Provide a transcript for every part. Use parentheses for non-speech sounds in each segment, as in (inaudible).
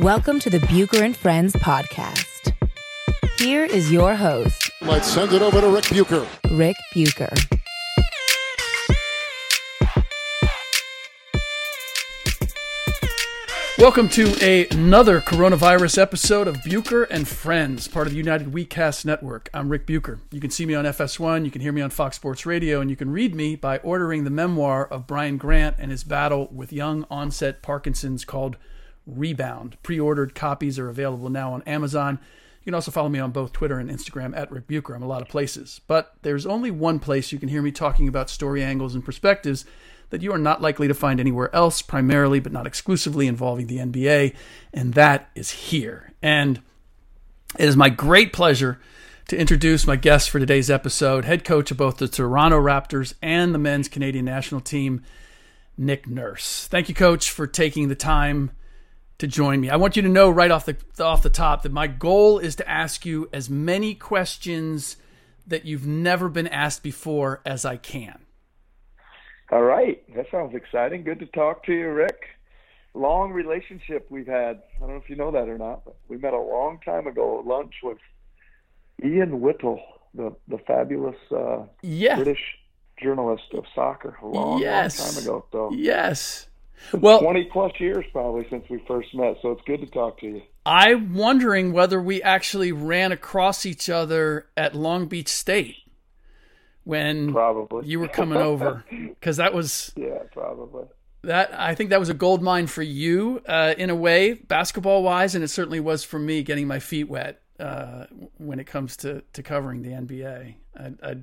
Welcome to the Bucher and Friends podcast. Here is your host, Let's send it over to Ric Bucher. Ric Bucher. Welcome to a, another coronavirus episode of Bucher and Friends, part of the United WeCast Network. I'm Ric Bucher. You can see me on FS1, you can hear me on Fox Sports Radio, and you can read me by ordering the memoir of Brian Grant and his battle with young onset Parkinson's called Rebound. Pre ordered copies are available now on Amazon. You can also follow me on both Twitter and Instagram at Ric Bucher. I'm a lot of places. But there's only one place you can hear me talking about story angles and perspectives that you are not likely to find anywhere else, primarily but not exclusively involving the NBA, and that is here. And it is my great pleasure to introduce my guest for today's episode, head coach of both the Toronto Raptors and the men's Canadian national team, Nick Nurse. Thank you, coach, for taking the time to join me. I want you to know right off the off the top that my goal is to ask you as many questions that you've never been asked before as I can. All right. That sounds exciting. Good to talk to you, Rick. Long relationship we've had. I don't know if you know that or not, but we met a long time ago at lunch with Ian Whittell, the, the fabulous uh, Yeah. British journalist of soccer, a long, yes. long time ago. So Yes. Well, 20 plus years probably since we first met. So it's good to talk to you. I'm wondering whether we actually ran across each other at Long Beach State when Probably. you were coming over (laughs) because that was Yeah, probably. that I think that was a gold mine for you uh, in a way, basketball wise, and it certainly was for me getting my feet wet uh, when it comes to, to covering the NBA. I, I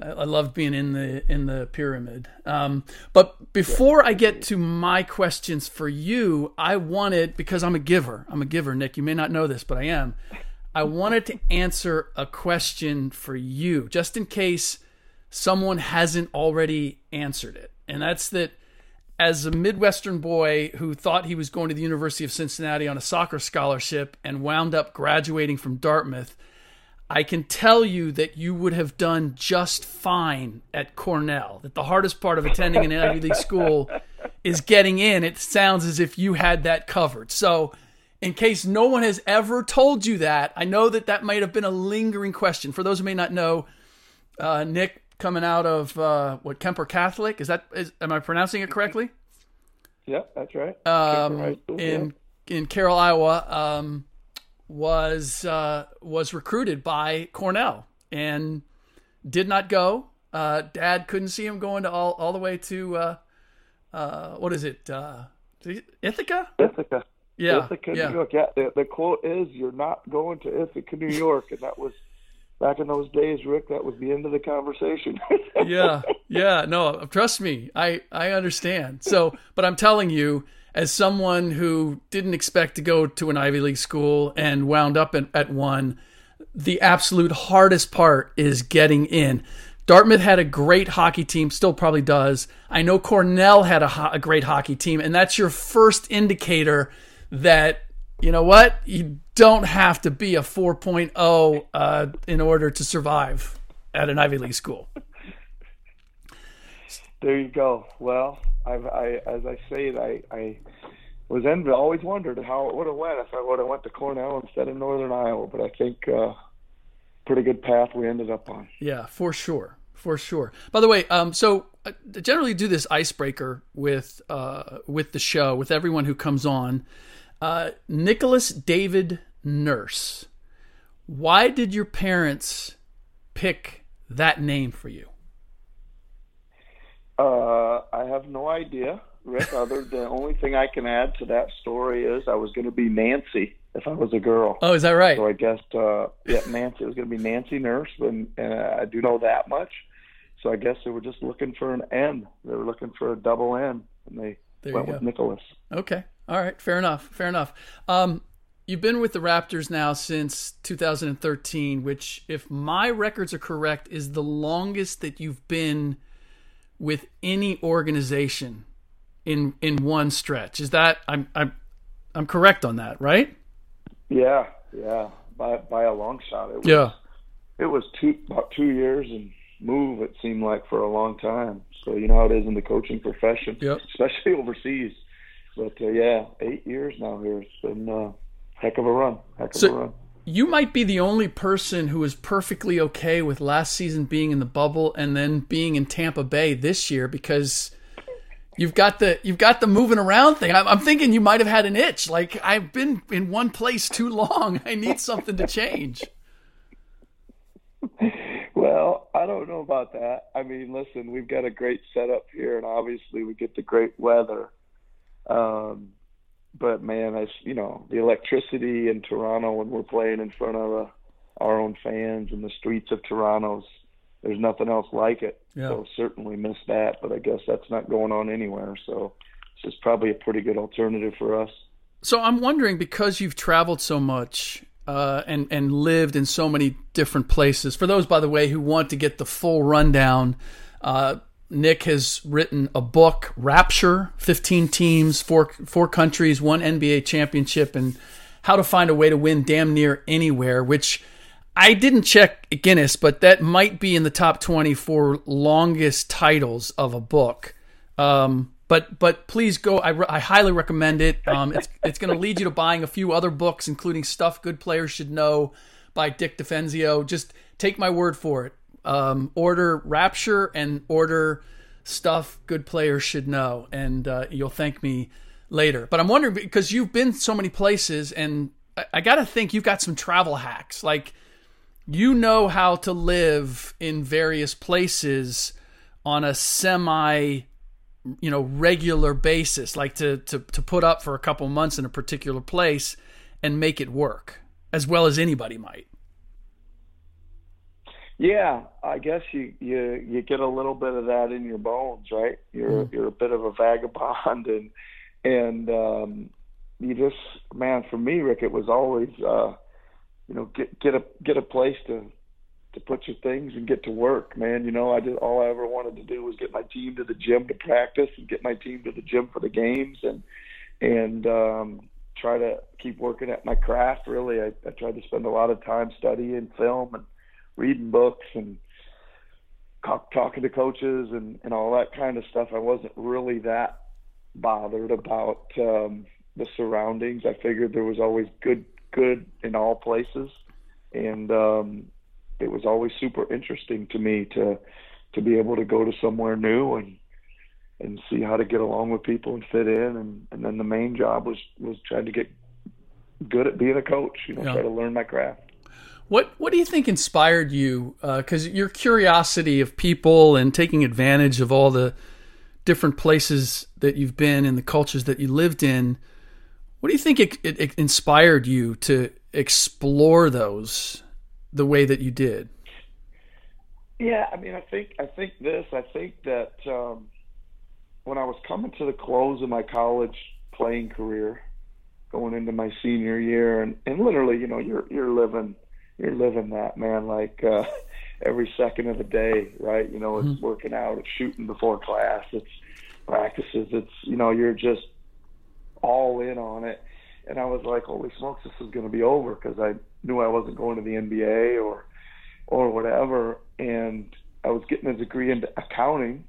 I loved being in the in the pyramid. Um, but before I get to my questions for you, I wanted because I'm a giver. I'm a giver, Nick. You may not know this, but I am. I wanted to answer a question for you, just in case someone hasn't already answered it. And that's that as a Midwestern boy who thought he was going to the University of Cincinnati on a soccer scholarship and wound up graduating from Dartmouth, I can tell you that you would have done just fine at Cornell. That the hardest part of attending an Ivy League school is getting in. It sounds as if you had that covered. So, in case no one has ever told you that, I know that that might have been a lingering question. For those who may not know, uh, Nick coming out of uh, what Kuemper Catholic is that? Is, am I pronouncing it correctly? Yeah, that's right. Um, school, in in Carroll, Iowa, um, was uh, was recruited by Cornell and did not go. Uh, Dad couldn't see him going to all all the way to uh, uh, what is it? Uh, Ithaca? Ithaca. Yeah, Ithaca, yeah. New York. Yeah, the, the quote is, "You're not going to Ithaca, New York," and that was back in those days, Rick. That was the end of the conversation. (laughs) yeah, yeah. No, trust me, I I understand. So, but I'm telling you, as someone who didn't expect to go to an Ivy League school and wound up at, at one, the absolute hardest part is getting in. Dartmouth had a great hockey team, still probably does. I know Cornell had a, ho- a great hockey team, and that's your first indicator that you know what you don't have to be a 4.0 uh, in order to survive at an Ivy League school. there you go. Well, I've, I, as I say it, I, I was. Always wondered how it would have went if I would have went to Cornell instead of Northern Iowa. But I think uh, pretty good path we ended up on. Yeah, for sure, for sure. By the way, um, so I generally do this icebreaker with uh, with the show with everyone who comes on. Uh, Nicholas David Nurse. Why did your parents pick that name for you? Uh, I have no idea, Rick. Other the only thing I can add to that story is I was going to be Nancy if I was a girl. Oh, is that right? So I guess uh, yeah, Nancy it was going to be Nancy Nurse, and, and I do know that much. So I guess they were just looking for an N. They were looking for a double N, and they There went with. Nicholas. Okay. All right. Fair enough. Fair enough. Um, you've been with the Raptors now since 2013, which, if my records are correct, is the longest that you've been with any organization in in one stretch. Is that I'm I'm I'm correct on that, right? Yeah, yeah, by by a long shot. It was, Yeah. it was two about two years and move. It seemed like for a long time. So you know how it is in the coaching profession, Yep. especially (laughs) overseas. But uh, yeah, eight years now here. It's been uh, heck of a run. Heck of So- a run. You might be the only person who is perfectly okay with last season being in the bubble and then being in Tampa Bay this year because you've got the you've got the moving around thing. I'm, I'm thinking you might have had an itch. Like I've been in one place too long. I need something to change. Well, I don't know about that. I mean, listen, we've got a great setup here, and obviously we get the great weather. Um, but man, I you know the electricity in Toronto when we're playing in front of uh, our own fans in the streets of Toronto's. There's nothing else like it. Yeah. So certainly miss that, but I guess that's not going on anywhere. So this is probably a pretty good alternative for us. So I'm wondering because you've traveled so much uh, and and lived in so many different places. For those, by the way, who want to get the full rundown, uh, Nick has written a book, Rapture: 15 teams, four four countries, one NBA championship, and how to find a way to win damn near anywhere. Which I didn't check Guinness, but that might be in the top 20 for longest titles of a book. Um, but but please go. I, re- I highly recommend it. Um, it's it's going to lead you to buying a few other books, including Stuff Good Players Should Know by Dick DeVenzio. Just take my word for it. Um, order Rapture and order Stuff Good Players Should Know, and uh, you'll thank me later. But I'm wondering because you've been so many places, and I, I got to think you've got some travel hacks. Like you know how to live in various places on a semi you know regular basis like to to to put up for a couple months in a particular place and make it work as well as anybody might Yeah, I guess you you you get a little bit of that in your bones, right? You're you're a bit of a vagabond, and and um, you just man, for me, Rick, it was always uh, you know get get a get a place to to put your things and get to work, man. You know, I did all I ever wanted to do was get my team to the gym to practice and get my team to the gym for the games and and um, try to keep working at my craft. Really, I, I tried to spend a lot of time studying film and reading books and talking to coaches and, and all that kind of stuff. I wasn't really that bothered about um, the surroundings. I figured there was always good good in all places, and um, it was always super interesting to me to to be able to go to somewhere new and and see how to get along with people and fit in. And, and then the main job was was trying to get good at being a coach. You know, Yeah. try to learn my craft. What what do you think inspired you because your curiosity of people and taking advantage of all the different places that you've been and the cultures that you lived in what do you think it, it, it inspired you to explore those the way that you did Yeah, I mean, I think I think this. I think that um, when I was coming to the close of my college playing career, going into my senior year, and, and literally, you know, you're you're living you're living that man like uh, every second of the day, right? You know, it's working out, it's shooting before class, it's practices, it's you know, you're just all in on it. And I was like, holy smokes, this is going to be over because I knew I wasn't going to the NBA or or whatever. And I was getting a degree in accounting,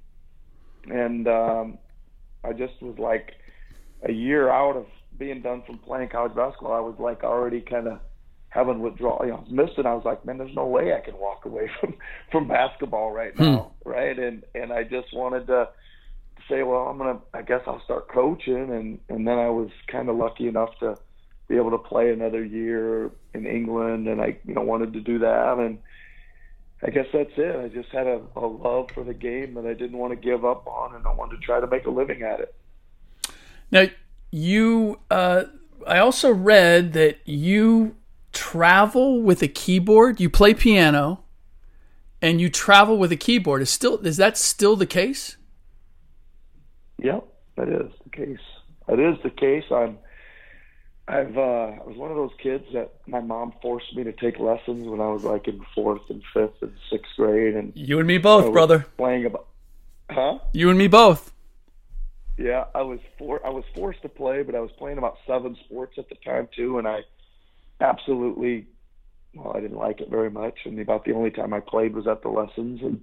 and um, I just was like a year out of being done from playing college basketball. I was like already kind of having withdrawal. You know, I was missing. I was like, man, there's no way I can walk away (laughs) from from basketball right now, hmm. right? And and I just wanted to say, well, I'm gonna. I guess I'll start coaching, and and then I was kind of lucky enough to be able to play another year in England, and I you know wanted to do that, and I guess that's it. I just had a, a love for the game that I didn't want to give up on, and I wanted to try to make a living at it. Now, you, uh, I also read that you travel with a keyboard. You play piano, and you travel with a keyboard. Is still is that still the case? Yep, that is the case. That is the case. I'm. I've. Uh, I was one of those kids that my mom forced me to take lessons when I was like in fourth and fifth and sixth grade, and you and me both, brother. Playing about, huh? You and me both. Yeah, I was for I was forced to play, but I was playing about seven sports at the time too, and I absolutely well, I didn't like it very much, and about the only time I played was at the lessons, and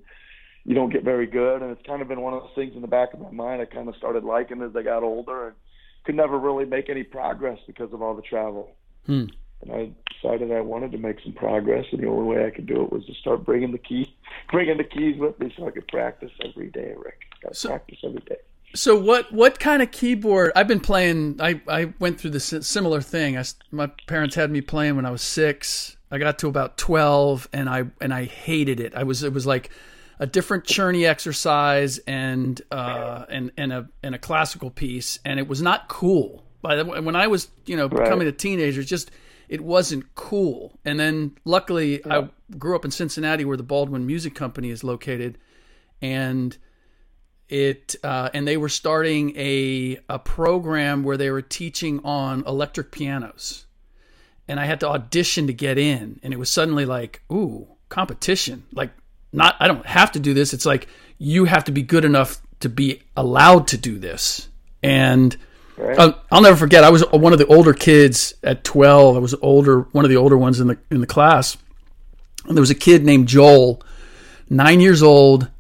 you don't get very good, and it's kind of been one of those things in the back of my mind. I kind of started liking as I got older, and could never really make any progress because of all the travel. Hmm. And I decided I wanted to make some progress, and the only way I could do it was to start bringing the key, (laughs) bringing the keys with me, so I could practice every day. Rick, got to so, practice every day. So what what kind of keyboard? I've been playing. I, I went through this similar thing. I, my parents had me playing when I was six. I got to about twelve, and I and I hated it. I was it was like a different churny exercise and uh, and and a and a classical piece, and it was not cool. But when I was you know becoming right. a teenager, just it wasn't cool. And then luckily, yeah. I grew up in Cincinnati, where the Baldwin Music Company is located, and it uh, and they were starting a a program where they were teaching on electric pianos. And i had to audition to get in and it was suddenly like ooh competition. Like not i don't have to do this. It's like you have to be good enough to be allowed to do this. And right. I'll, I'll, never forget i was one of the older kids at 12 i was older one of the older ones in the in the class. And there was a kid named joel nine years old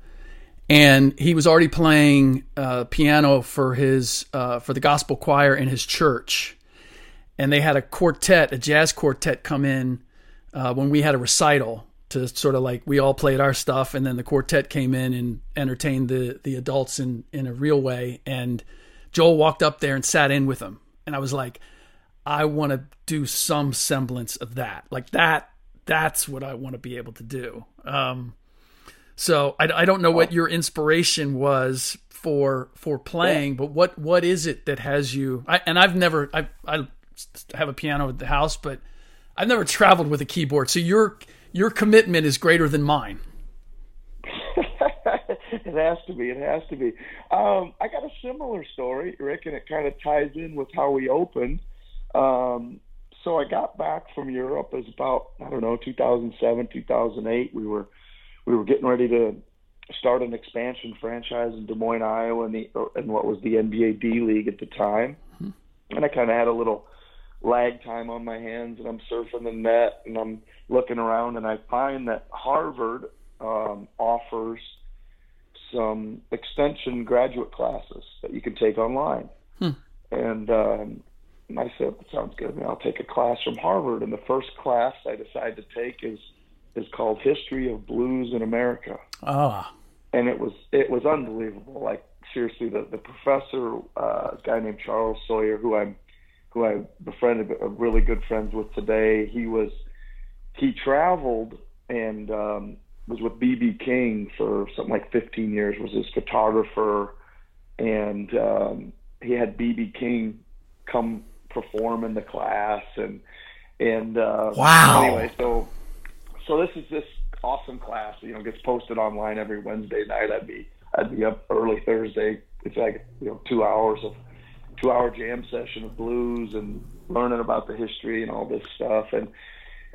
and he was already playing uh, piano for his uh, for the gospel choir in his church, and they had a quartet, a jazz quartet, come in uh, when we had a recital to sort of like we all played our stuff, and then the quartet came in and entertained the the adults in in a real way. And Joel walked up there and sat in with them, and I was like, I want to do some semblance of that, like that. That's what I want to be able to do. Um, so I, I don't know what your inspiration was for for playing, but what what is it that has you? I, and I've never I I have a piano at the house, but I've never traveled with a keyboard. So your your commitment is greater than mine. (laughs) it has to be. It has to be. Um, I got a similar story, Rick, and it kind of ties in with how we opened. Um, so I got back from Europe. It was about I don't know 2007, 2008. We were we were getting ready to start an expansion franchise in Des Moines, Iowa, in, the, in what was the NBA D League at the time. Mm-hmm. And I kind of had a little lag time on my hands, and I'm surfing the net, and I'm looking around, and I find that Harvard um, offers some extension graduate classes that you can take online. Hmm. And um, I said, that "Sounds good. I'll take a class from Harvard." And the first class I decided to take is is called History of Blues in America. Ah. And it was it was unbelievable. Like seriously, the the professor, uh, a guy named Charles Sawyer, who I'm who I befriended, a really good friends with today. He was he traveled and um, was with BB King for something like 15 years. Was his photographer, and um, he had BB King come perform in the class and and uh, wow. Anyway, so so this is this awesome class. You know, gets posted online every Wednesday night. I'd be I'd be up early Thursday. It's like you know two hours of two hour jam session of blues and learning about the history and all this stuff. And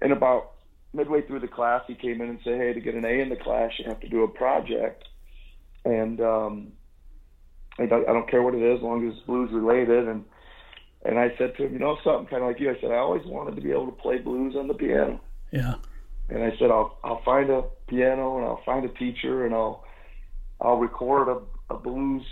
and about midway through the class, he came in and said, "Hey, to get an A in the class, you have to do a project." And um, I don't, care what it is, as long as it's blues related. And and I said to him, you know, something kind of like you. I said, I always wanted to be able to play blues on the piano. Yeah and I said I'll I'll find a piano and I'll find a teacher and I'll I'll record a, a blues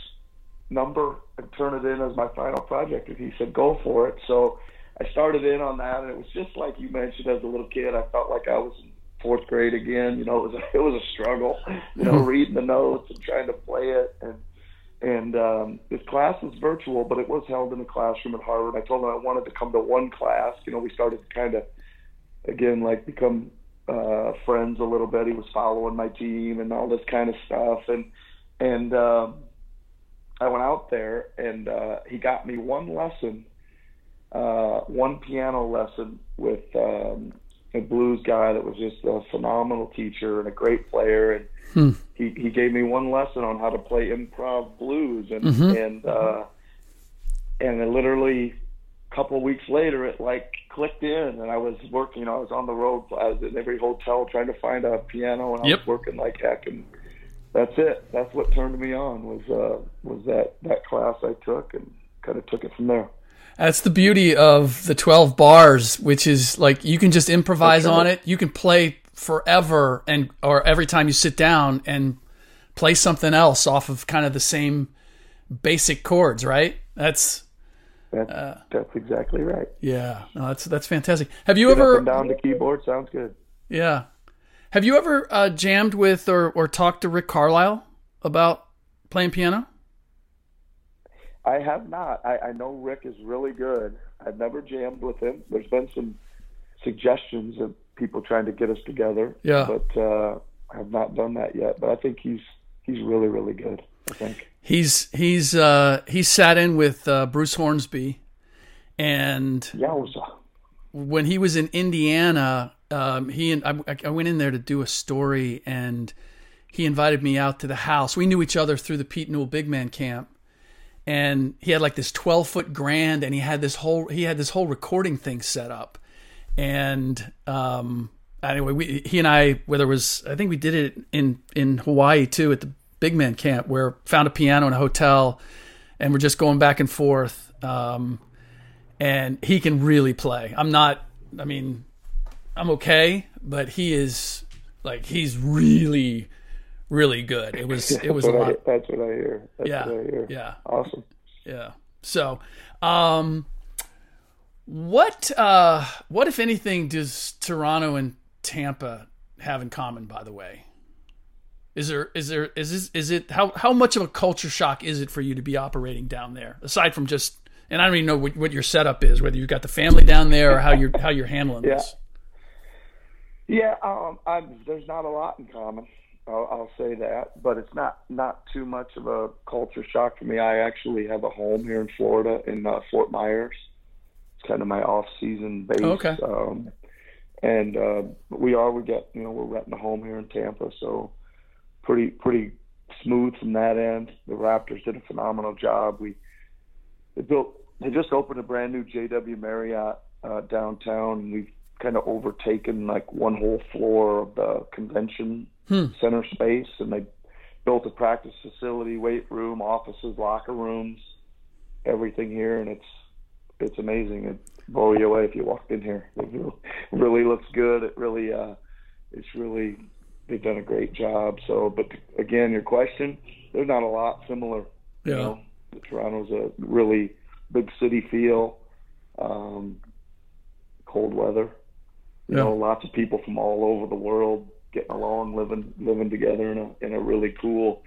number and turn it in as my final project. And he said go for it. So I started in on that, and it was just like you mentioned as a little kid. I felt like I was in fourth grade again. You know, it was a, (laughs) it was a struggle. You know, reading the notes and trying to play it, and and um, this class was virtual, but it was held in a classroom at Harvard. I told him I wanted to come to one class. You know, we started to kind of again like become uh, friends a little bit. He was following my team and all this kind of stuff, and and um, I went out there and uh, he got me one lesson, uh, one piano lesson with um, a blues guy that was just a phenomenal teacher and a great player, and Hmm. he he gave me one lesson on how to play improv blues, and Mhm. and uh, and it literally a couple of weeks later it like clicked in and I was working you know I was on the road I was in every hotel trying to find a piano and I Yep. was working like heck and that's it that's what turned me on was uh was that that class I took and kind of took it from there That's the beauty of the 12 bars, which is like you can just improvise on it. You can play forever and or every time you sit down and play something else off of kind of the same basic chords, right? That's that, Uh, that's exactly right yeah. No, that's that's fantastic. Have you Get ever down the keyboard sounds good Yeah. Have you ever uh, jammed with or or talked to Rick Carlisle about playing piano? I have not. I, I know Rick is really good. I've never jammed with him. There's been some suggestions of people trying to get us together. Yeah. But uh, I have not done that yet. But I think he's he's really really good. I think. He's he's uh he's sat in with uh, Bruce Hornsby and Yowza. when he was in Indiana, um, he and I, I went in there to do a story, and he invited me out to the house. We knew each other through the Pete Newell Big Man Camp, and he had like this twelve foot grand, and he had this whole he had this whole recording thing set up, and um, anyway, we he and I whether it was I think we did it in in Hawaii too at the Big Man Camp where found a piano in a hotel, and we're just going back and forth. Um, and he can really play. I'm not. I mean, I'm okay, but he is like he's really, really good. It was it was a that's, what I, lot. that's what I hear. That's Yeah, I hear. yeah. Awesome. Yeah. So, um, what uh, what if anything does Toronto and Tampa have in common? By the way, is there is there is this is it how how much of a culture shock is it for you to be operating down there aside from just and I don't even know what, what your setup is whether you've got the family down there or how you're how you're handling Yeah. this. Yeah, um, I'm, there's not a lot in common. I'll, I'll say that, but it's not not too much of a culture shock for me. I actually have a home here in Florida in uh, Fort Myers. It's kind of my off-season base. Okay. Um, and uh, we are we get you know we're renting a home here in Tampa, so pretty pretty smooth from that end. The Raptors did a phenomenal job. We they built they just opened a brand new JW Marriott uh, downtown, and we've kind of overtaken like one whole floor of the convention center space, and they built a practice facility, weight room, offices, locker rooms, everything here, and it's it's amazing. It blow you away if you walked in here. It really, really looks good. It really uh, it's really they've done a great job. So, but again, your question, there's not a lot similar. Yeah. You know, Toronto's a really big city feel, um, cold weather. You Yeah. know, lots of people from all over the world getting along, living living together in a in a really cool,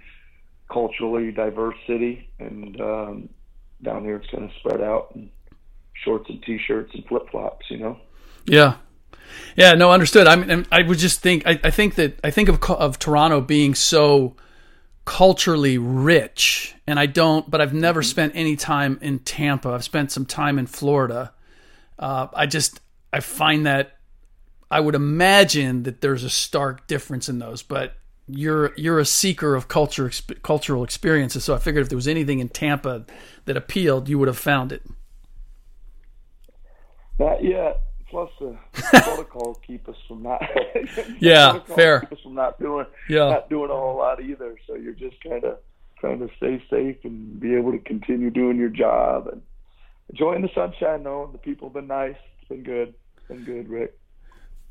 culturally diverse city. And um, down here, it's kind of spread out in shorts and t-shirts and flip flops. You know. Yeah. Yeah, no, understood. I mean, I would just think, I, I think that, I think of, of Toronto being so culturally rich, and I don't, but I've never spent any time in Tampa. I've spent some time in Florida. Uh, I just, I find that, I would imagine that there's a stark difference in those, but you're, you're a seeker of culture, exp- cultural experiences. So I figured if there was anything in Tampa that appealed, you would have found it. Not yet. Plus, the (laughs) protocol keep us from not. (laughs) Yeah, fair. Keep us from not doing, Yeah. not doing a whole lot either. So you're just kind of trying to stay safe and be able to continue doing your job and enjoying the sunshine. Though the people have been nice. It's been good. It's been good, Rick.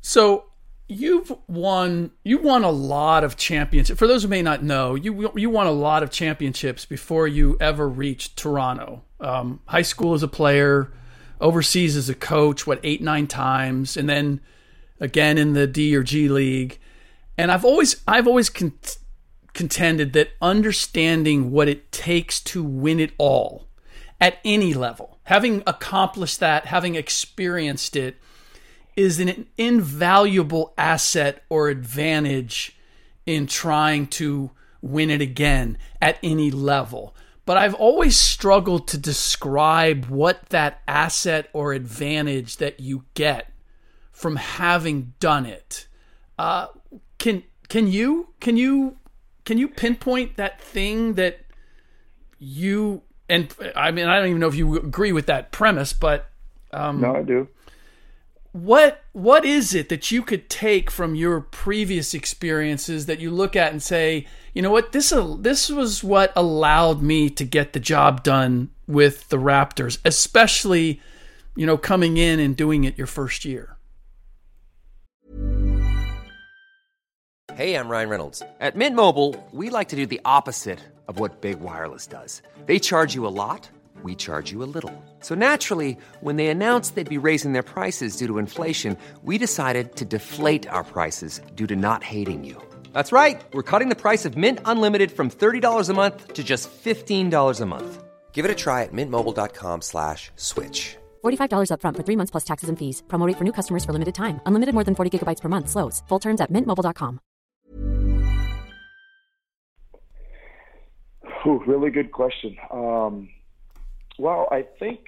So you've won you won a lot of championships. For those who may not know, you you won a lot of championships before you ever reached Toronto. Um, high school as a player, overseas as a coach, what, eight, nine times, and then again in the D or G League. And I've always, I've always con- contended that understanding what it takes to win it all at any level, having accomplished that, having experienced it, is an invaluable asset or advantage in trying to win it again at any level. But I've always struggled to describe what that asset or advantage that you get from having done it. Uh, can can you can you can you pinpoint that thing that you and I mean I don't even know if you agree with that premise, but um, no, I do what what is it that you could take from your previous experiences that you look at and say, you know what, this uh, this was what allowed me to get the job done with the Raptors, especially, you know, coming in and doing it your first year. Hey, I'm Ryan Reynolds. At Mint Mobile, we like to do the opposite of what Big Wireless does. They charge you a lot we charge you a little. So naturally, when they announced they'd be raising their prices due to inflation, we decided to deflate our prices due to not hating you. That's right. We're cutting the price of Mint Unlimited from $30 a month to just $15 a month. Give it a try at mintmobile.com slash switch. $45 upfront for three months plus taxes and fees. Promote for new customers for limited time. Unlimited more than 40 gigabytes per month. Slows. Full terms at mintmobile.com. Ooh, really good question. Um, well, I think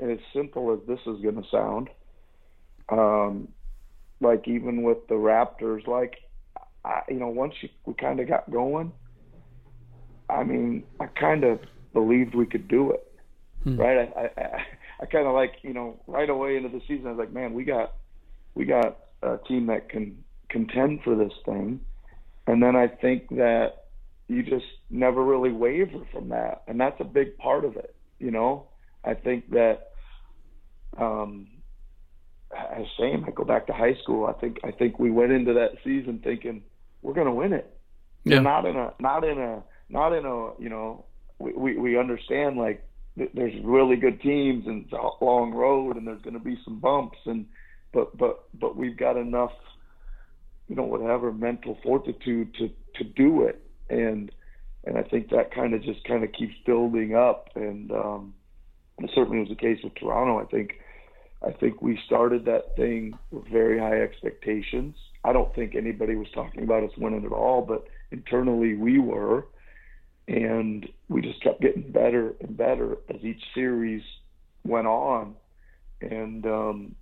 as simple as this is going to sound, um, like even with the Raptors, like I, you know, once you, we kind of got going, I mean, I kind of believed we could do it, hmm. right? I, I, I kind of like, you know, right away into the season, I was like, man, we got, we got a team that can contend for this thing, and then I think that you just never really waver from that, and that's a big part of it. You know, I think that um, as same. I go back to high school. I think I think we went into that season thinking we're going to win it. Yeah. Not in a not in a not in a you know we we, we understand like th- there's really good teams and it's a long road and there's going to be some bumps and but but but we've got enough you know whatever mental fortitude to to do it and and I think that kind of just kind of keeps building up, and um, it certainly was the case with Toronto. I think I think we started that thing with very high expectations. I don't think anybody was talking about us winning at all, but internally we were, and we just kept getting better and better as each series went on, and um,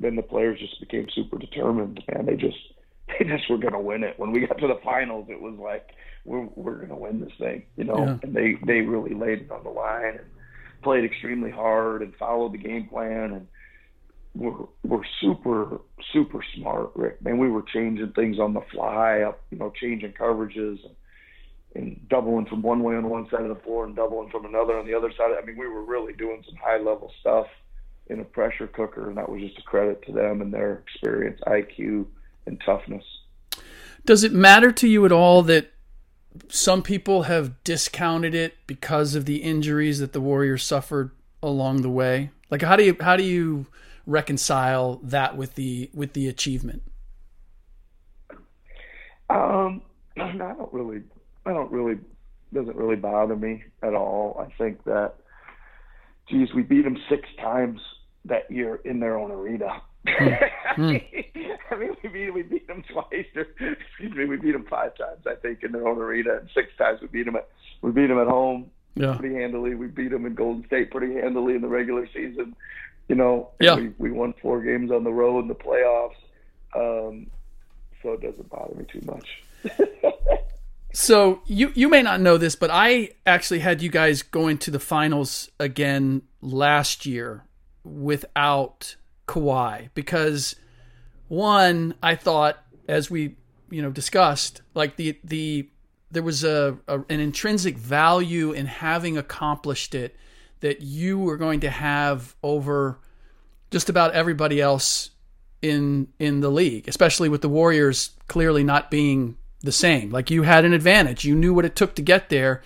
then the players just became super determined, and they just (laughs) they just were going to win it. When we got to the finals, it was like we're we're going to win this thing, you know. Yeah. And they they really laid it on the line and played extremely hard and followed the game plan and we're we're super super smart, Rick. Man, we were changing things on the fly, up you know, changing coverages and, and doubling from one way on one side of the floor and doubling from another on the other side. I mean, we were really doing some high level stuff in a pressure cooker, and that was just a credit to them and their experience, IQ, and toughness. Does it matter to you at all that some people have discounted it because of the injuries that the Warriors suffered along the way. Like how do you how do you reconcile that with the with the achievement? Um, (clears throat) I don't really, I don't really, doesn't really bother me at all. I think that, geez, we beat them six times that year in their own arena. Mm. (laughs) I mean, we beat we beat them twice. Or, excuse me, we beat them five times, I think, in their own arena, and six times we beat them at we beat them at home yeah. pretty handily. We beat them in Golden State pretty handily in the regular season. You know, yeah. we, we won four games on the road in the playoffs, um, so it doesn't bother me too much. (laughs) so you you may not know this, but I actually had you guys going to the finals again last year without Kawhi because one, I thought as we you know discussed, like the the there was a, a an intrinsic value in having accomplished it that you were going to have over just about everybody else in in the league, especially with the Warriors clearly not being the same. Like you had an advantage. You knew what it took to get there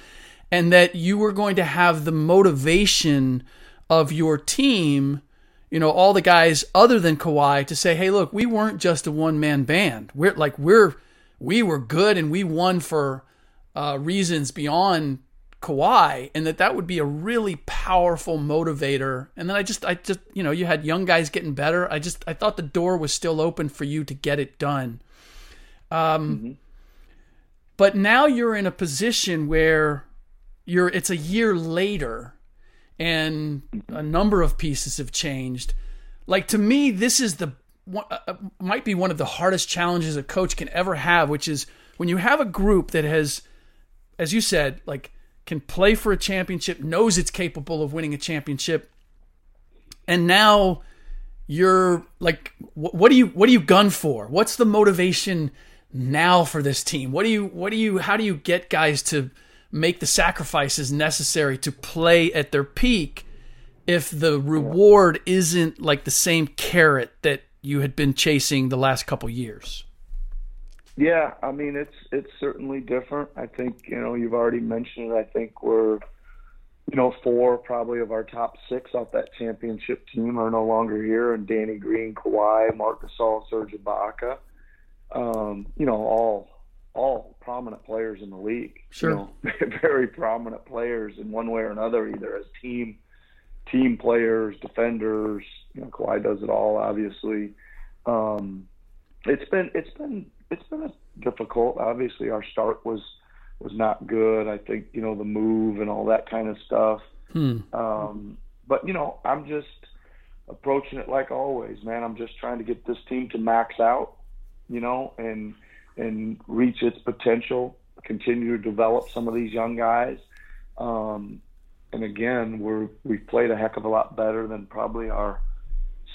and that you were going to have the motivation of your team, you know, all the guys other than Kawhi to say, "Hey, look, we weren't just a one man band. We're like we're we were good and we won for uh, reasons beyond Kawhi, and that that would be a really powerful motivator. And then I just, I just, you know, you had young guys getting better. I just, I thought the door was still open for you to get it done. Um, mm-hmm. but now you're in a position where you're, it's a year later, and a number of pieces have changed. Like to me, this is the uh, uh, might be one of the hardest challenges a coach can ever have, which is when you have a group that has, as you said, like can play for a championship, knows it's capable of winning a championship, and now you're like, what do you what do you gun for? What's the motivation now for this team? What do you what do you how do you get guys to make the sacrifices necessary to play at their peak if the reward isn't like the same carrot that you had been chasing the last couple years? Yeah, I mean it's it's certainly different. I think you know you've already mentioned it. I think we're you know four probably of our top six off that championship team are no longer here, and Danny Green, Kawhi, Marc Gasol, Serge Ibaka, um, you know all all prominent players in the league. Sure, you know, (laughs) very prominent players in one way or another, either as team team players, defenders. You know, Kawhi does it all, obviously. Um, it's been it's been it's been difficult. Obviously, our start was was not good. I think you know the move and all that kind of stuff. Hmm. Um, but you know, I'm just approaching it like always, man. I'm just trying to get this team to max out, you know, and and reach its potential. Continue to develop some of these young guys. Um, and again, we're we've played a heck of a lot better than probably our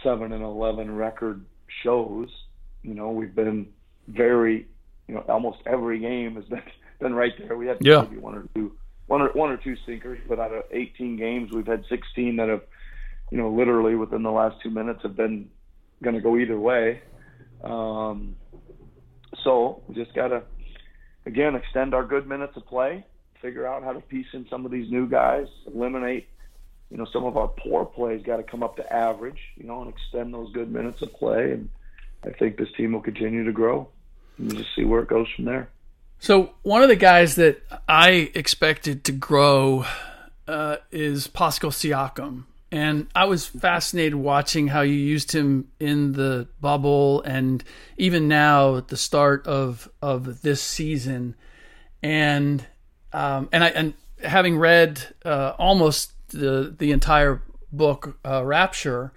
seven and eleven record shows. You know, we've been very, you know, almost every game has been (laughs) been right there. We had yeah. maybe one or two, one or one or two sinkers, but out of 18 games, we've had 16 that have, you know, literally within the last two minutes have been going to go either way. Um, so we just got to, again, extend our good minutes of play, figure out how to piece in some of these new guys, eliminate, you know, some of our poor plays got to come up to average, you know, and extend those good minutes of play. And I think this team will continue to grow. And just see where it goes from there. So one of the guys that I expected to grow uh, is Pascal Siakam, and I was fascinated watching how you used him in the bubble and even now at the start of of this season, and um, and I and having read uh, almost the the entire book uh, Rapture,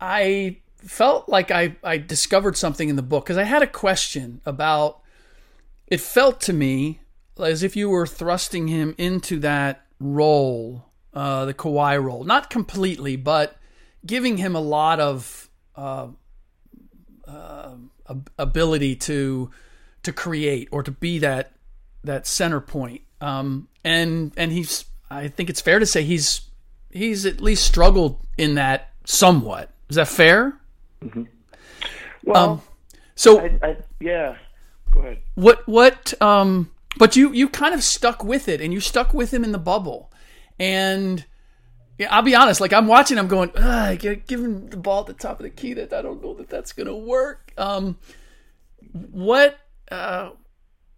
I felt like I, I discovered something in the book because I had a question about it felt to me as if you were thrusting him into that role, uh, the Kawhi role. Not completely, but giving him a lot of uh, uh, ability to to create or to be that that center point. Um, and and he's I think it's fair to say he's he's at least struggled in that somewhat. Is that fair? Mm-hmm. Well, um, so I, I, yeah, go ahead. What what um? But you you kind of stuck with it, and you stuck with him in the bubble, and. Yeah, I'll be honest. Like I'm watching, I'm going, give him the ball at the top of the key. That I don't know that that's gonna work. Um, what uh,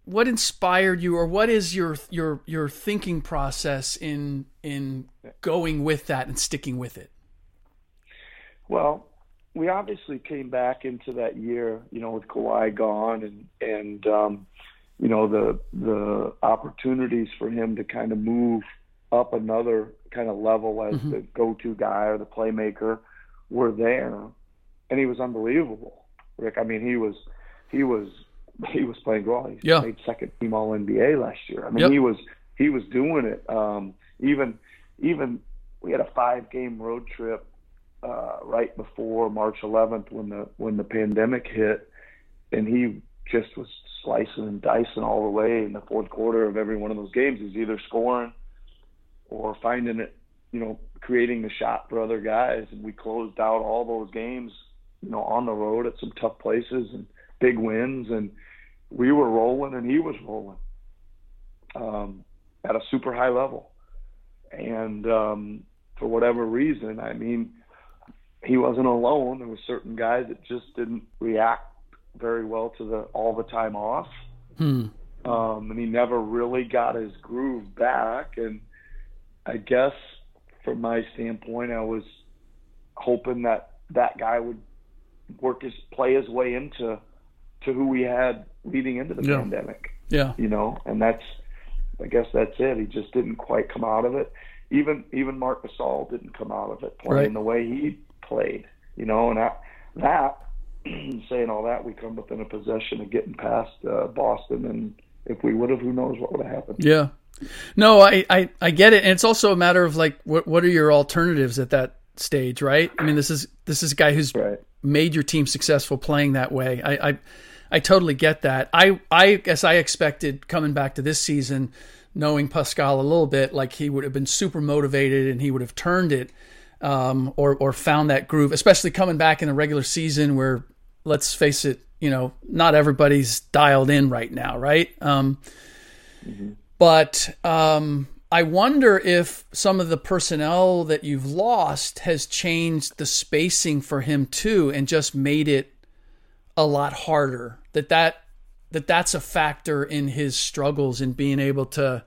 what inspired you, or what is your your your thinking process in in going with that and sticking with it? Well, we obviously came back into that year, you know, with Kawhi gone and and um, you know the the opportunities for him to kind of move up another kind of level as mm-hmm. the go-to guy or the playmaker were there, and he was unbelievable. Rick, I mean, he was he was he was playing well. He yeah. made second team All NBA last year. I mean, yep. he was he was doing it. Um, even even we had a five game road trip uh, right before March 11th when the when the pandemic hit, and he just was slicing and dicing all the way in the fourth quarter of every one of those games. He's either scoring or finding it, you know, creating the shot for other guys. And we closed out all those games, you know, on the road at some tough places and big wins. And we were rolling, and he was rolling um, at a super high level. And um, for whatever reason. I mean, he wasn't alone. There were certain guys that just didn't react very well to the all the time off. Hmm. Um, and he never really got his groove back. And I guess from my standpoint, I was hoping that that guy would work his play his way into to who we had leading into the Yeah. pandemic. Yeah. You know, and that's I guess that's it. He just didn't quite come out of it. Even even Marc Gasol didn't come out of it playing Right. the way he played. You know, and that that (clears throat) saying all that, we come within a possession of getting past uh, Boston, and if we would have, who knows what would have happened. Yeah. No, I, I, I get it. And it's also a matter of like what what are your alternatives at that stage, right? I mean this is this is a guy who's Right. made your team successful playing that way. I, I I totally get that. I I guess I expected coming back to this season, knowing Pascal a little bit, like he would have been super motivated and he would have turned it, um, or or found that groove, especially coming back in the regular season where let's face it, you know, not everybody's dialed in right now, right? Um, But um, I wonder if some of the personnel that you've lost has changed the spacing for him too, and just made it a lot harder. That that that that's a factor in his struggles in being able to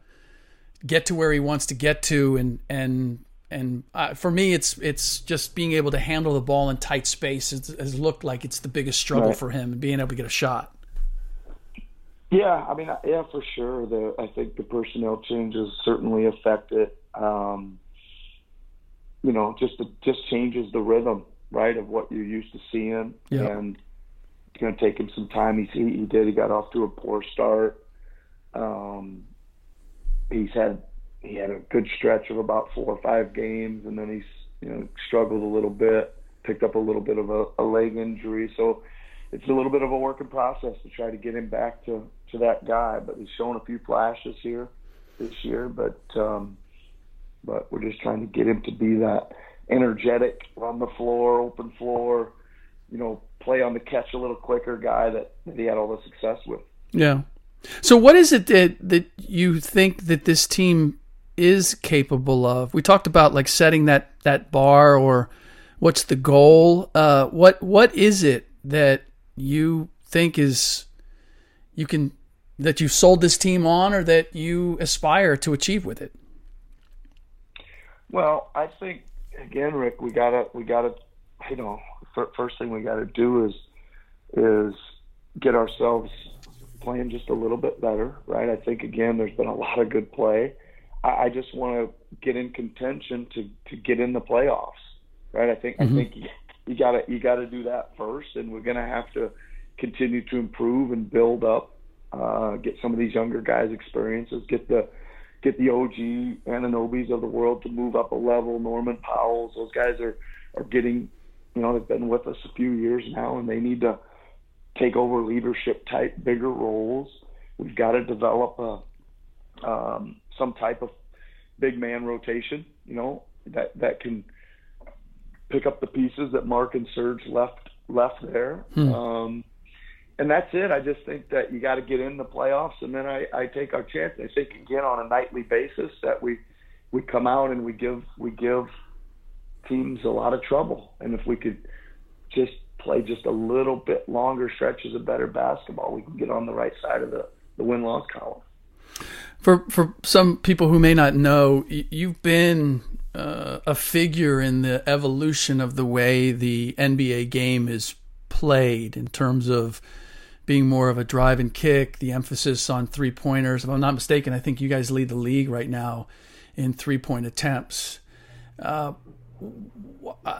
get to where he wants to get to, and and and uh, for me, it's it's just being able to handle the ball in tight space has, has looked like it's the biggest struggle Right. for him, and being able to get a shot. Yeah, I mean, yeah, for sure. The I think the personnel changes certainly affect it. Um, you know, just it just changes the rhythm, right, of what you're used to seeing, Yeah. and it's going to take him some time. He he he did. He got off to a poor start. Um, he's had he had a good stretch of about four or five games, and then he's you know struggled a little bit, picked up a little bit of a, a leg injury, so it's a little bit of a working process to try to get him back to to that guy. But he's shown a few flashes here this year, but um, but we're just trying to get him to be that energetic, run the floor, open floor, you know, play on the catch a little quicker guy that, that he had all the success with. Yeah. So what is it that that you think that this team is capable of? We talked about like setting that that bar or what's the goal? Uh what what is it that you think is you can that you've sold this team on or that you aspire to achieve with it? Well, I think again, Ric, we gotta we gotta you know fir- first thing we gotta do is is get ourselves playing just a little bit better, right? I think again, there's been a lot of good play. I, I just want to get in contention to to get in the playoffs, right? I think I think you, you gotta you gotta do that first, and we're gonna have to continue to improve and build up, uh, get some of these younger guys experiences, get the get the OG Anunobys of the world to move up a level. Norman Powell's, those guys are are getting, you know, they've been with us a few years now, and they need to take over leadership type bigger roles. We've got to develop a um, some type of big man rotation, you know, that that can pick up the pieces that Marc and Serge left left there. Um, and that's it. I just think that you got to get in the playoffs, and then I, I take our chance. I think again on a nightly basis that we we come out and we give we give teams a lot of trouble, and if we could just play just a little bit longer stretches of better basketball, we can get on the right side of the the win loss column. For for some people who may not know, you've been uh, a figure in the evolution of the way the NBA game is played in terms of being more of a drive and kick, the emphasis on three pointers. If I'm not mistaken, I think you guys lead the league right now in three point attempts. Uh,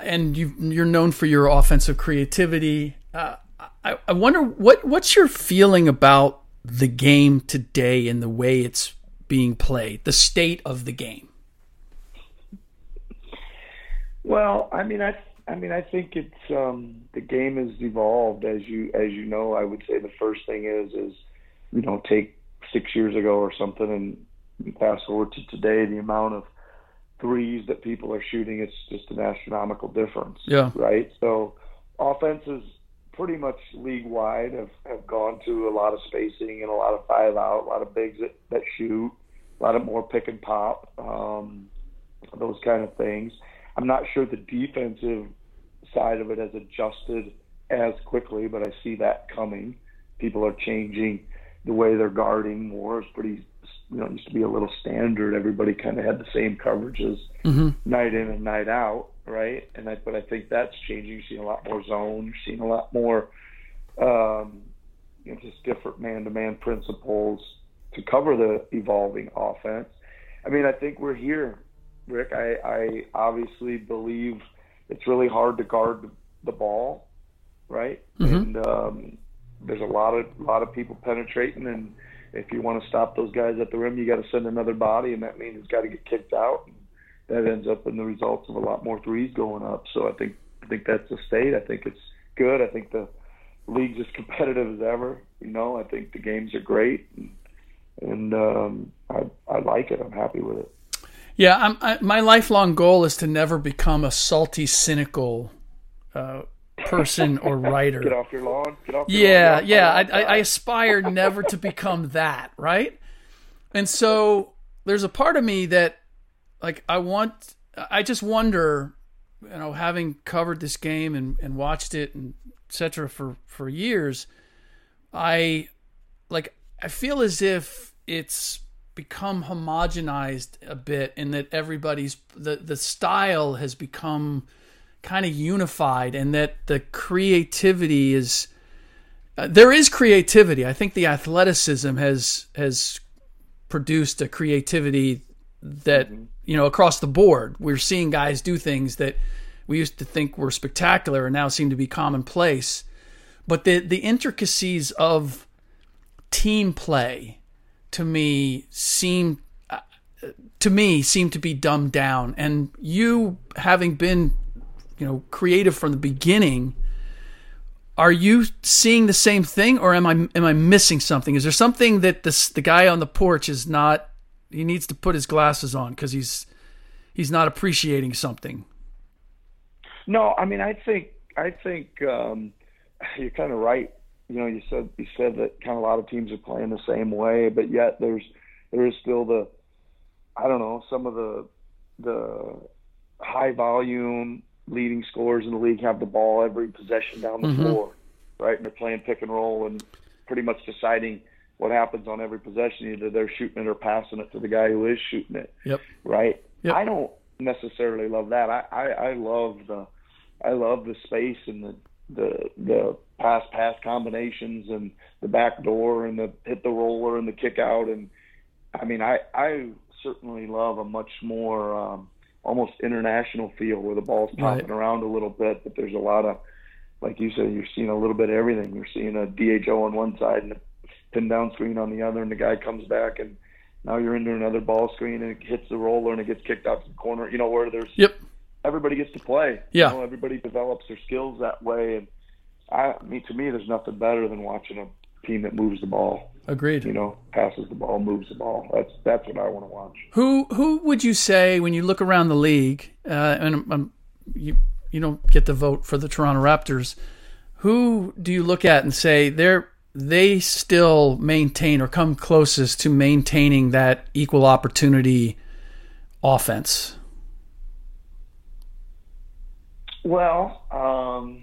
and you you're known for your offensive creativity. Uh, I, I wonder what what's your feeling about the game today and the way it's being played, the state of the game. Well, I mean, I I mean, I think it's um, the game has evolved as you as you know. I would say the first thing is is you know take six years ago or something and fast forward to today, the amount of threes that people are shooting, it's just an astronomical difference. Yeah. Right. So offenses pretty much league wide have, have gone to a lot of spacing and a lot of five out, a lot of bigs that, that shoot, a lot of more pick and pop. Um, those kind of things. I'm not sure the defensive side of it has adjusted as quickly, but I see that coming. People are changing the way they're guarding more. It's pretty, you know, it used to be a little standard. Everybody kind of had the same coverages Mm-hmm. night in and night out, right? And I, but I think that's changing. You're seeing a lot more zone. You're seeing a lot more, um, you know, just different man-to-man principles to cover the evolving offense. I mean, I think we're here, Ric. I, I obviously believe it's really hard to guard the ball, right? And um, there's a lot of lot of people penetrating, and if you want to stop those guys at the rim, you got to send another body, and that means it's got to get kicked out. That ends up in the results of a lot more threes going up. So I think I think that's the state. I think it's good. I think the league's as competitive as ever. You know, I think the games are great, and, and um, I I like it. I'm happy with it. Yeah, I'm, I, my lifelong goal is to never become a salty, cynical uh, person (laughs) or writer. Get off your lawn. Get off. Your Yeah, lawn. yeah. I, I, I aspire never to become that, right? And so there's a part of me that, like, I want, I just wonder, you know, having covered this game and, and watched it and et cetera for, for years, I, like, I feel as if it's become homogenized a bit in that everybody's, the, the style has become kind of unified and that the creativity is, uh, there is creativity. I think the athleticism has has produced a creativity that you know across the board. We're seeing guys do things that we used to think were spectacular and now seem to be commonplace. But the the intricacies of team play to me seem uh, to me seem to be dumbed down. And you having been you know creative from the beginning are you seeing the same thing or am i am i missing something is there something that this the guy on the porch is not he needs to put his glasses on cuz he's he's not appreciating something No, I mean, I think I think um, (laughs) you're kind of right. You know, you said you said that kind of a lot of teams are playing the same way, but yet there's there is still the I don't know some of the the high volume leading scorers in the league have the ball every possession down the floor, right? And they're playing pick and roll and pretty much deciding what happens on every possession. Either they're shooting it or passing it to the guy who is shooting it yep right? Yep. I don't necessarily love that. I, I, I love the I love the space and the the the pass pass combinations and the back door and the hit the roller and the kick out and I mean I I certainly love a much more um, almost international feel where the ball's popping Right. around a little bit, but there's a lot of like you said, you're seeing a little bit of everything. You're seeing a DHO on one side and a pin down screen on the other, and the guy comes back and now you're into another ball screen and it hits the roller and it gets kicked out to the corner. You know where there's yep everybody gets to play. Yeah. You know, everybody develops their skills that way, and I, mean, to me, there's nothing better than watching a team that moves the ball. agreed You know, passes the ball, moves the ball. That's that's what I want to watch. Who who would you say when you look around the league, uh, and um, you you don't get the vote for the Toronto Raptors? Who do you look at and say they're they still maintain or come closest to maintaining that equal opportunity offense? Well, um,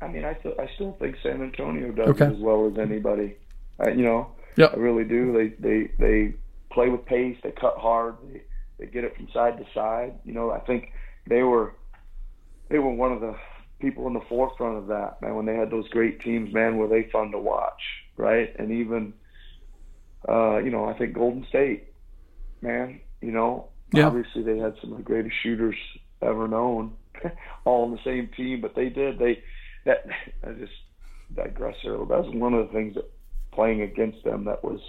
I mean, I th- I still think San Antonio does Okay. as well as anybody. I, you know, Yep. I really do. They they they play with pace. They cut hard. They they get it from side to side. You know, I think they were they were one of the people in the forefront of that. Man, when they had those great teams, man, were they fun to watch, right? And even uh, you know, I think Golden State, man, you know, Yeah. obviously they had some of the greatest shooters ever known, (laughs) all on the same team, but they did. They that I just digress here. a little. That was one of the things that playing against them that was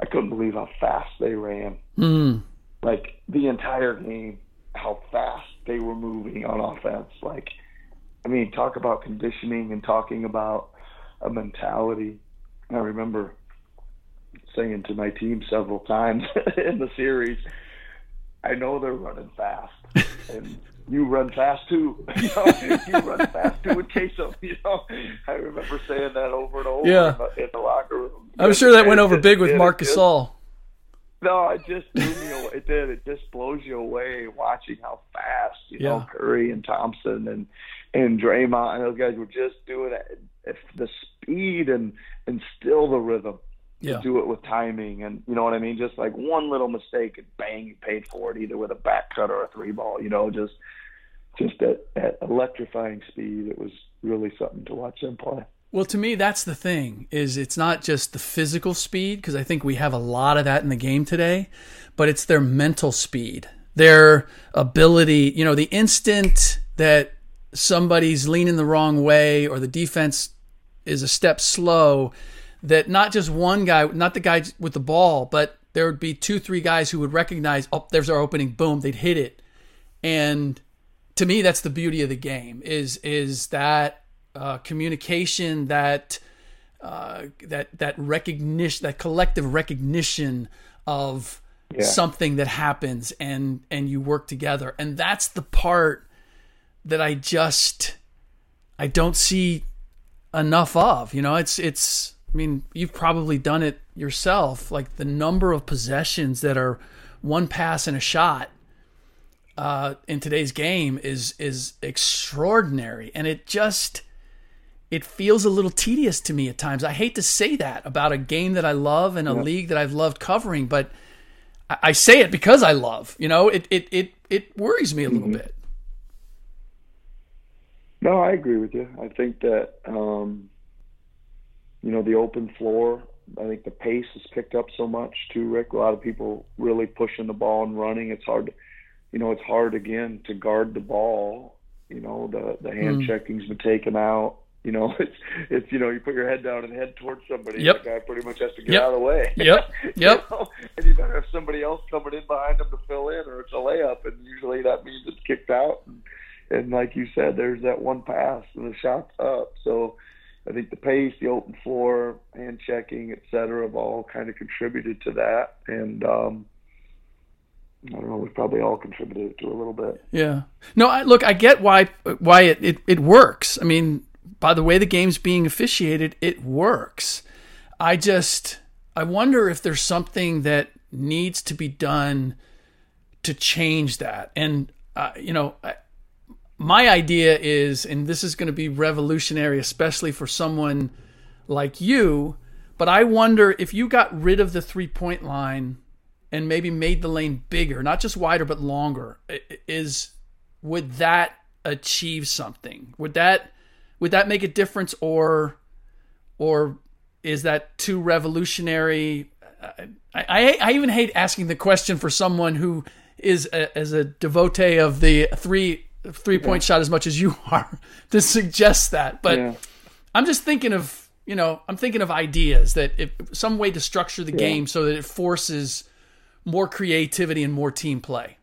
I couldn't believe how fast they ran. Mm. Like the entire game, how fast they were moving on offense. Like I mean, talk about conditioning and talking about a mentality. I remember saying to my team several times (laughs) in the series, I know they're running fast, (laughs) and you run fast too. (laughs) You, know, you run fast too in case of You know, I remember saying that over and over Yeah. in, the, in the locker room. I'm sure that went over big with Yeah, it- Gasol. No, it just blew me away. It did. It just blows you away watching how fast you know Curry and Thompson and and Draymond and those guys were just doing it, the speed and and still the rhythm Yeah. do it with timing and you know what I mean. Just like one little mistake and bang, you paid for it either with a back cut or a three ball. You know, just just at, at electrifying speed. It was really something to watch them play. Well, to me, that's the thing. Is it's not just the physical speed because I think we have a lot of that in the game today, but it's their mental speed, their ability. You know, the instant that somebody's leaning the wrong way or the defense is a step slow, that not just one guy, not the guy with the ball, but there would be two, three guys who would recognize, oh, there's our opening, boom, they'd hit it, and to me that's the beauty of the game is is that uh, communication that uh, that that recognition that collective recognition of Yeah. something that happens and and you work together and that's the part that I just I don't see enough of you know it's it's I mean you've probably done it yourself like the number of possessions that are one pass and a shot uh, in today's game is is extraordinary, and it just it feels a little tedious to me at times. I hate to say that about a game that I love and a league that I've loved covering, but I, I say it because I love. You know, it it it it worries me a little bit. No, I agree with you. I think that um, you know the open floor. I think the pace has picked up so much too, Ric. A lot of people really pushing the ball and running. It's hard, to, you know, it's hard again to guard the ball. You know, the the hand checking's been taken out. You know, (laughs) it's it's you know you put your head down and head towards somebody. Yep. The guy pretty much has to get Yep. out of the way. Yep. (laughs) You Yep. know? And you better have somebody else coming in behind them to fill in, or it's a layup, and usually that means it's kicked out. And, and like you said, there's that one pass and the shot's up. So I think the pace, the open floor, hand checking, et cetera, have all kind of contributed to that. And um, I don't know, we've probably all contributed to a little bit. Yeah. No, I, look, I get why why it, it, it works. I mean, by the way the game's being officiated, it works. I just I wonder if there's something that needs to be done to change that. And uh, you know, I, my idea is, and this is going to be revolutionary, especially for someone like you. But I wonder if you got rid of the three point line and maybe made the lane bigger, not just wider but longer, is would that achieve something? Would that would that make a difference, or or is that too revolutionary? I, I, I even hate asking the question for someone who is a, as a devotee of the three three point shot as much as you (laughs) are to suggest that, but. Yeah. I'm just thinking of you know I'm thinking of ideas that if some way to structure the game so that it forces more creativity and more team play.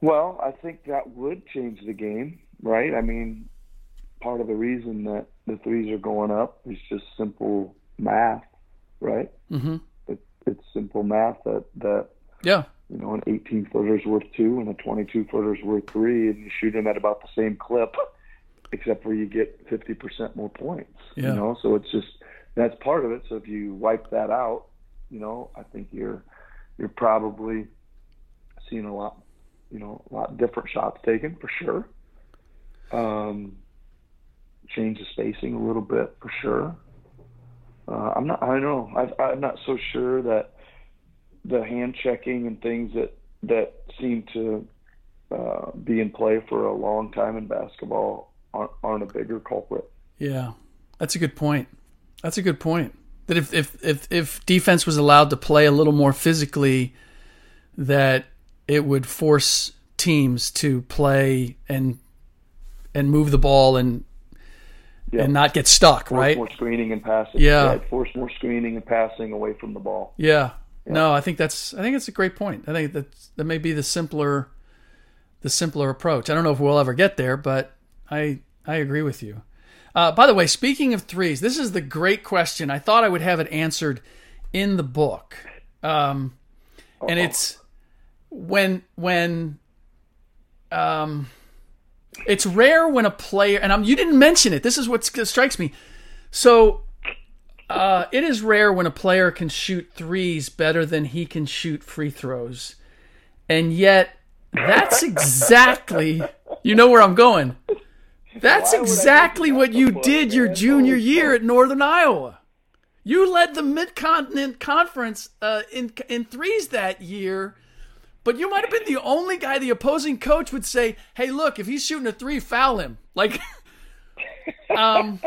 Well, I think that would change the game, right? I mean, part of the reason that the threes are going up is just simple math, right? Mm-hmm. It, it's simple math that that Yeah, you know an 18 footer is worth two and a 22 footer is worth three, and you shoot them at about the same clip, except for you get 50% more points. Yeah. You know, so it's just that's part of it. So if you wipe that out, you know, I think you're you're probably seeing a lot, you know, a lot different shots taken for sure. Um, change the spacing a little bit for sure. Uh, I'm not. I don't know. I, I'm not so sure that the hand checking and things that that seem to uh, be in play for a long time in basketball aren't, aren't a bigger culprit. yeah, that's a good point. That's a good point. That if if if if defense was allowed to play a little more physically, that it would force teams to play and and move the ball and Yeah. and not get stuck, Force right? more screening and passing. Yeah. force more screening and passing away from the ball. Yeah. No, I think that's I think it's a great point. I think that that may be the simpler the simpler approach. I don't know if we'll ever get there, but I I agree with you. Uh, by the way, speaking of threes, this is the great question. I thought I would have it answered in the book, um, and it's when when um, it's rare when a player and I'm, you didn't mention it. This is what strikes me. So uh, it is rare when a player can shoot threes better than he can shoot free throws, and yet that's (laughs) exactly you know where I'm going. That's Why would I exactly what you did your junior year at Northern Iowa. You led the Mid Continent Conference uh, in in threes that year, but you might have been the only guy the opposing coach would say, "Hey, look, if he's shooting a three, foul him." Like, (laughs) um,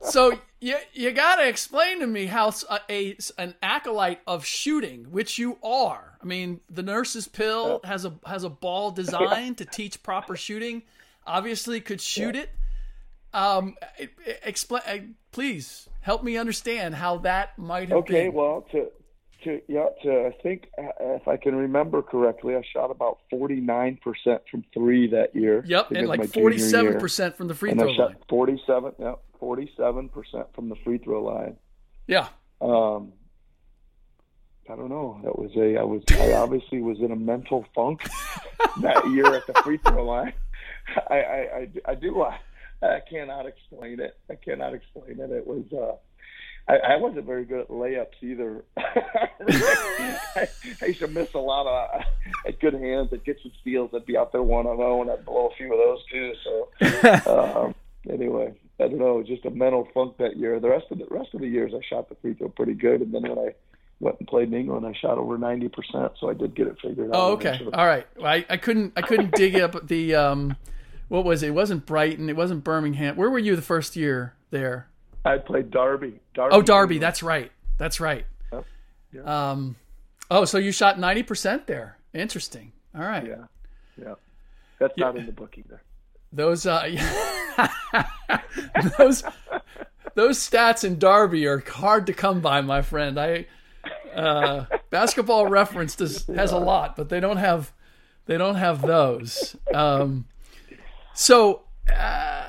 so you you got to explain to me how a, a an acolyte of shooting, which you are. I mean, the nurse's pill has a has a ball (laughs) designed to teach proper shooting. Obviously, could shoot it. Um, explain, please help me understand how that might have been. Okay, been. well, to to yeah, to I think uh, if I can remember correctly, I shot about forty nine percent from three that year. Yep, and it was my like forty seven percent from the free And throw I shot line. forty seven. Yeah, forty seven percent from the free throw line. Yeah, Um, I don't know. That was a. I was. I obviously was in a mental funk (laughs) that year at the free throw line. I. I. I, I do. I, I cannot explain it. I cannot explain it. It was. uh I, I wasn't very good at layups either. (laughs) I, I used to miss a lot of. Had good hands. I'd get some steals. I'd be out there one on one. I'd blow a few of those too. So (laughs) um, anyway, I don't know. It was just a mental funk that year. The rest of the rest of the years, I shot the free throw pretty good, and then when I went and played in England, I shot over ninety percent. So I did get it figured out. Oh, okay. All right. Well, I, I couldn't I couldn't (laughs) dig up the um, what was it? It wasn't Brighton. It wasn't Birmingham. Where were you the first year there? I played Darby. Derby. Oh, Derby. That's right. That's right. Yep. Um, oh, so you shot ninety percent there. Interesting. All right. Yeah, yeah. That's not in the book either. Those uh, (laughs) those those stats in Derby are hard to come by, my friend. I uh, basketball reference does, has a lot, but they don't have they don't have those. Um, so uh,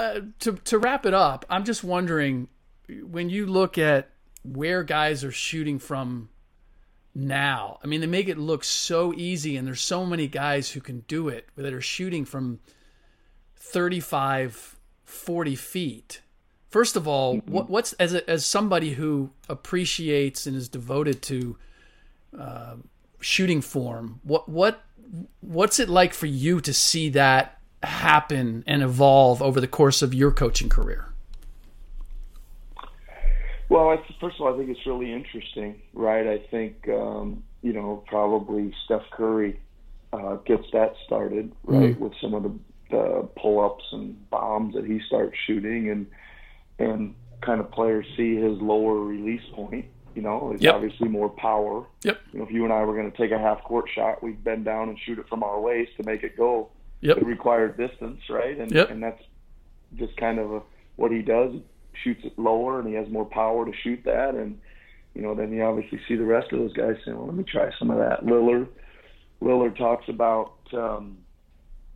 uh, to to wrap it up, I'm just wondering when you look at where guys are shooting from now. I mean, they make it look so easy, and there's so many guys who can do it that are shooting from 35, 40 feet. First of all, what, what's as a, as somebody who appreciates and is devoted to uh, shooting form, what what what's it like for you to see that happen and evolve over the course of your coaching career? Well, I, first of all, I think it's really interesting, right? I think um, you know probably Steph Curry uh, gets that started, right, with some of the, the pull-ups and bombs that he starts shooting, and and kind of players see his lower release point. You know, it's Yep. obviously more power. Yep. You know, if you and I were going to take a half-court shot, we'd bend down and shoot it from our waist to make it go. Yep. It required distance, right? And Yep. and that's just kind of a, what he does. He shoots it lower, and he has more power to shoot that. And you know, then you obviously see the rest of those guys saying, "Well, let me try some of that." Lillard, Lillard talks about um,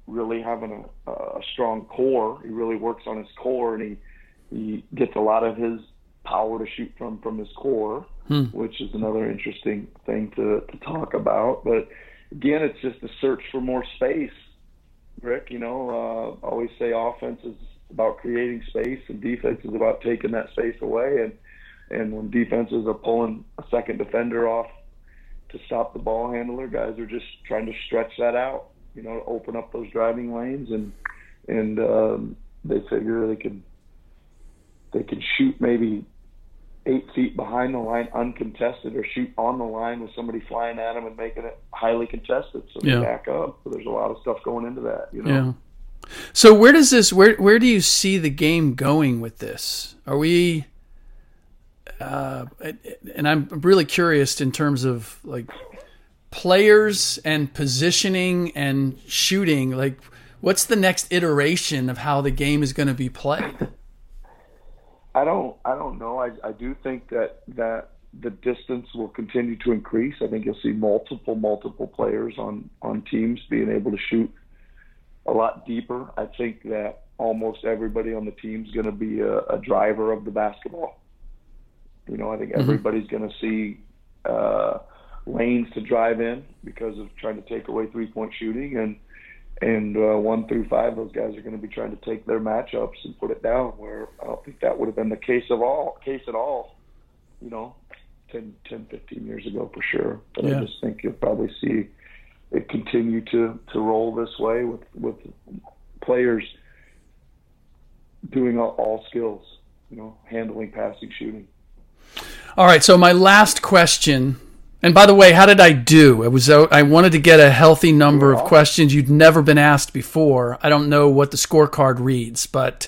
really having a, a strong core. He really works on his core, and he he gets a lot of his power to shoot from from his core, which is another interesting thing to to talk about. But again, it's just a search for more space. Ric, you know, uh, always say offense is about creating space, and defense is about taking that space away. And and when defenses are pulling a second defender off to stop the ball handler, guys are just trying to stretch that out, you know, to open up those driving lanes, and and um, they figure they can they can shoot maybe eight feet behind the line uncontested, or shoot on the line with somebody flying at them and making it highly contested, so they back up. So there's a lot of stuff going into that, you know. Yeah. So where does this where where do you see the game going with this? Are we uh and I'm really curious in terms of like players and positioning and shooting like what's the next iteration of how the game is going to be played? I don't I don't know. I I do think that that the distance will continue to increase. I think you'll see multiple multiple players on on teams being able to shoot a lot deeper. I think that almost everybody on the team is going to be a, a driver of the basketball. You know, I think everybody's going to see uh, lanes to drive in because of trying to take away three point shooting and and uh, one through five, those guys are going to be trying to take their matchups and put it down. Where I don't think that would have been the case of all case at all. You know, 10, 10 15 years ago for sure. But Yeah. I just think you'll probably see it continue to to roll this way with with players doing all, all skills. You know, handling, passing, shooting. All right, so my last question, and by the way, how did I do? It was I wanted to get a healthy number of questions you'd never been asked before. I don't know what the scorecard reads, but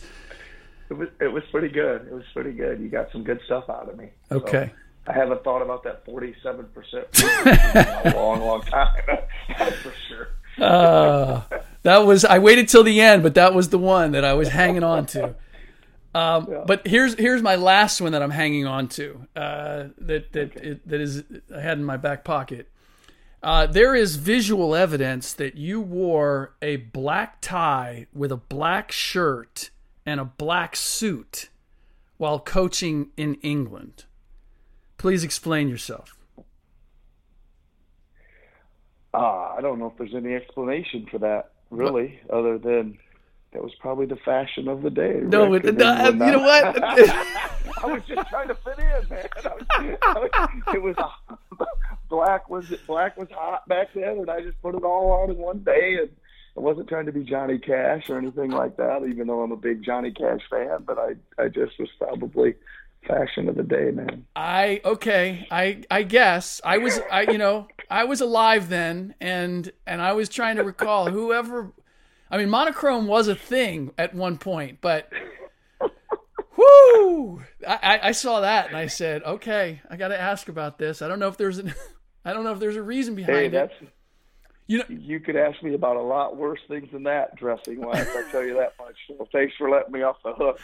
It was it was pretty good. It was pretty good. You got some good stuff out of me. So okay. I haven't thought about that forty-seven percent (laughs) (laughs) in a long, long time. (laughs) That's for sure. Uh, that was I waited till the end, but that was the one that I was hanging on to. Um, But here's here's my last one that I'm hanging on to. Uh, that that it, that is I had in my back pocket. Uh, there is visual evidence that you wore a black tie with a black shirt and a black suit while coaching in England. Please explain yourself. Uh, I don't know if there's any explanation for that, really, other than that was probably the fashion of the day. No, it, no, you know what? (laughs) I was just trying to fit in, man. I was, I was, it was (laughs) black was black was hot back then, and I just put it all on in one day. And I wasn't trying to be Johnny Cash or anything like that, even though I'm a big Johnny Cash fan. But I I just was probably fashion of the day, man. I okay. I I guess I was I you know I was alive then, and and I was trying to recall whoever. I mean, monochrome was a thing at one point, but whoo! I, I, saw that and I said, okay, I got to ask about this. I don't know if there's an, (laughs) I don't know if there's a reason Hey, behind it. You know, you could ask me about a lot worse things than that dressing wise. I tell you that much. So thanks for letting me off the hook.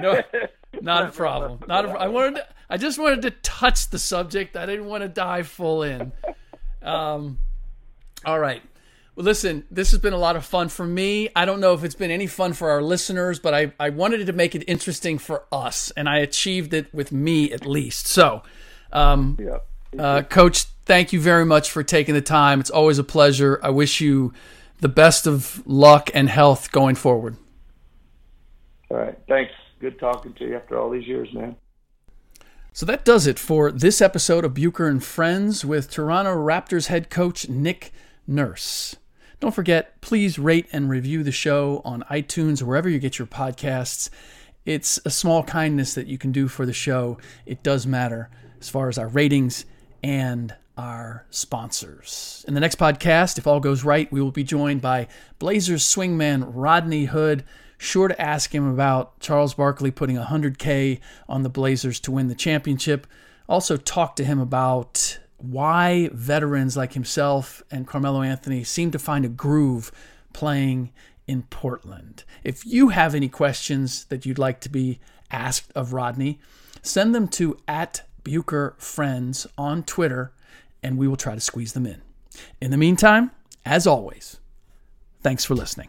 No, (laughs) not a problem. Not a, I wanted. To, I just wanted to touch the subject. I didn't want to dive full in. Um, all right. Listen, this has been a lot of fun for me. I don't know if it's been any fun for our listeners, but I, I wanted to make it interesting for us, and I achieved it with me at least. So, um, yeah. uh, Coach, thank you very much for taking the time. It's always a pleasure. I wish you the best of luck and health going forward. All right. Thanks. Good talking to you after all these years, man. So that does it for this episode of Bucher and Friends with Toronto Raptors head coach Nick Nurse. Don't forget, please rate and review the show on iTunes or wherever you get your podcasts. It's a small kindness that you can do for the show. It does matter as far as our ratings and our sponsors. In the next podcast, if all goes right, we will be joined by Blazers swingman Rodney Hood. Sure to ask him about Charles Barkley putting 100K on the Blazers to win the championship. Also, talk to him about why veterans like himself and Carmelo Anthony seem to find a groove playing in Portland. If you have any questions that you'd like to be asked of Rodney, send them to at Bucher Friends on Twitter, and we will try to squeeze them in. In the meantime, as always, thanks for listening.